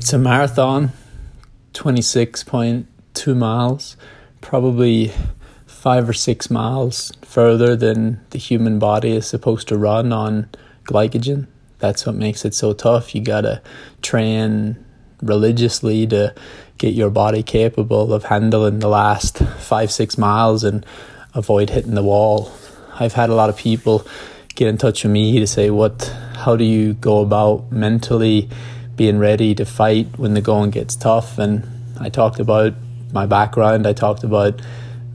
It's a marathon, 26.2 miles, probably five or six miles further than the human body is supposed to run on glycogen. That's what makes it so tough. You gotta train religiously to get your body capable of handling the last five, six miles and avoid hitting the wall. I've had a lot of people get in touch with me to say, What, how do you go about mentally? Being ready to fight when the going gets tough. And I talked about my background. I talked about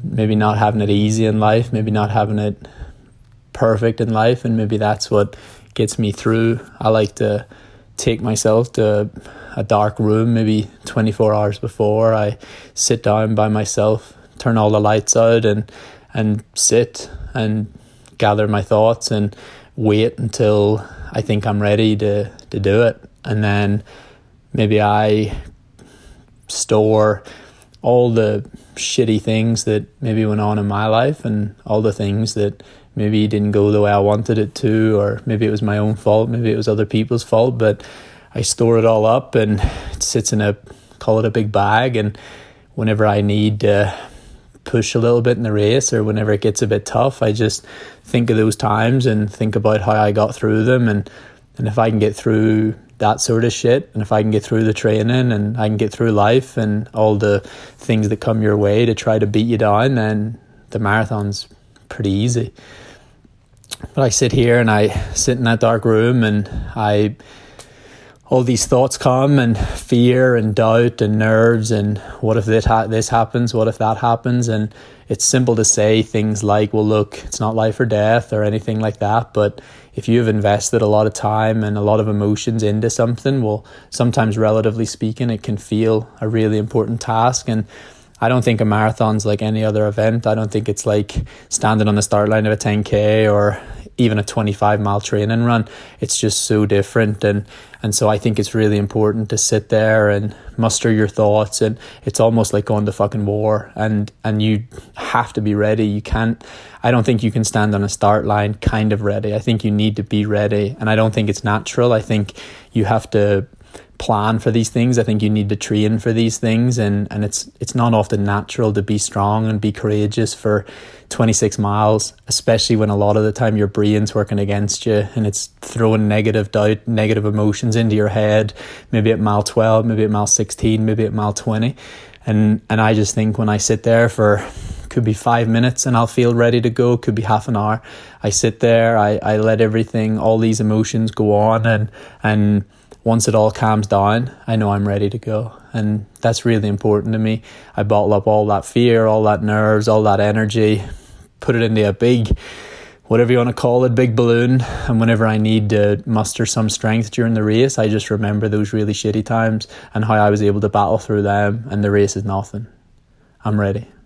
maybe not having it easy in life, maybe not having it perfect in life, and maybe that's what gets me through. I like to take myself to a dark room, maybe 24 hours before. I sit down by myself, turn all the lights out, and and sit and gather my thoughts and wait until I think I'm ready to to do it and then maybe I store all the shitty things that maybe went on in my life and all the things that maybe didn't go the way I wanted it to, or maybe it was my own fault, maybe it was other people's fault, but I store it all up and it sits in a call it a big bag. And whenever I need to push a little bit in the race or whenever it gets a bit tough, I just think of those times and think about how I got through them. And and if I can get through that sort of shit. And if I can get through the training and I can get through life and all the things that come your way to try to beat you down, then the marathon's pretty easy. But I sit here and I sit in that dark room and I all these thoughts come and fear and doubt and nerves and what if this, this happens what if that happens? And it's simple to say things like well look it's not life or death or anything like that. But if you've invested a lot of time and a lot of emotions into something well sometimes relatively speaking it can feel a really important task. And I don't think a marathon's like any other event. I don't think it's like standing on the start line of a 10k or even a 25 mile training run. It's just so different. And, and so I think it's really important to sit there and muster your thoughts. And it's almost like going to fucking war. And, and you have to be ready. You can't, I don't think you can stand on a start line kind of ready. I think you need to be ready. And I don't think it's natural. I think you have to plan for these things. I think you need to train for these things and, and it's it's not often natural to be strong and be courageous for 26 miles, especially when a lot of the time your brain's working against you and it's throwing negative doubt, negative emotions into your head, maybe at mile 12, maybe at mile 16, maybe at mile 20. And and I just think when I sit there for could be five minutes and I'll feel ready to go, could be half an hour. I sit there, I, I let everything, all these emotions go on and and once it all calms down, I know I'm ready to go. And that's really important to me. I bottle up all that fear, all that nerves, all that energy, put it into a big, whatever you want to call it, big balloon. And whenever I need to muster some strength during the race, I just remember those really shitty times and how I was able to battle through them. And the race is nothing. I'm ready.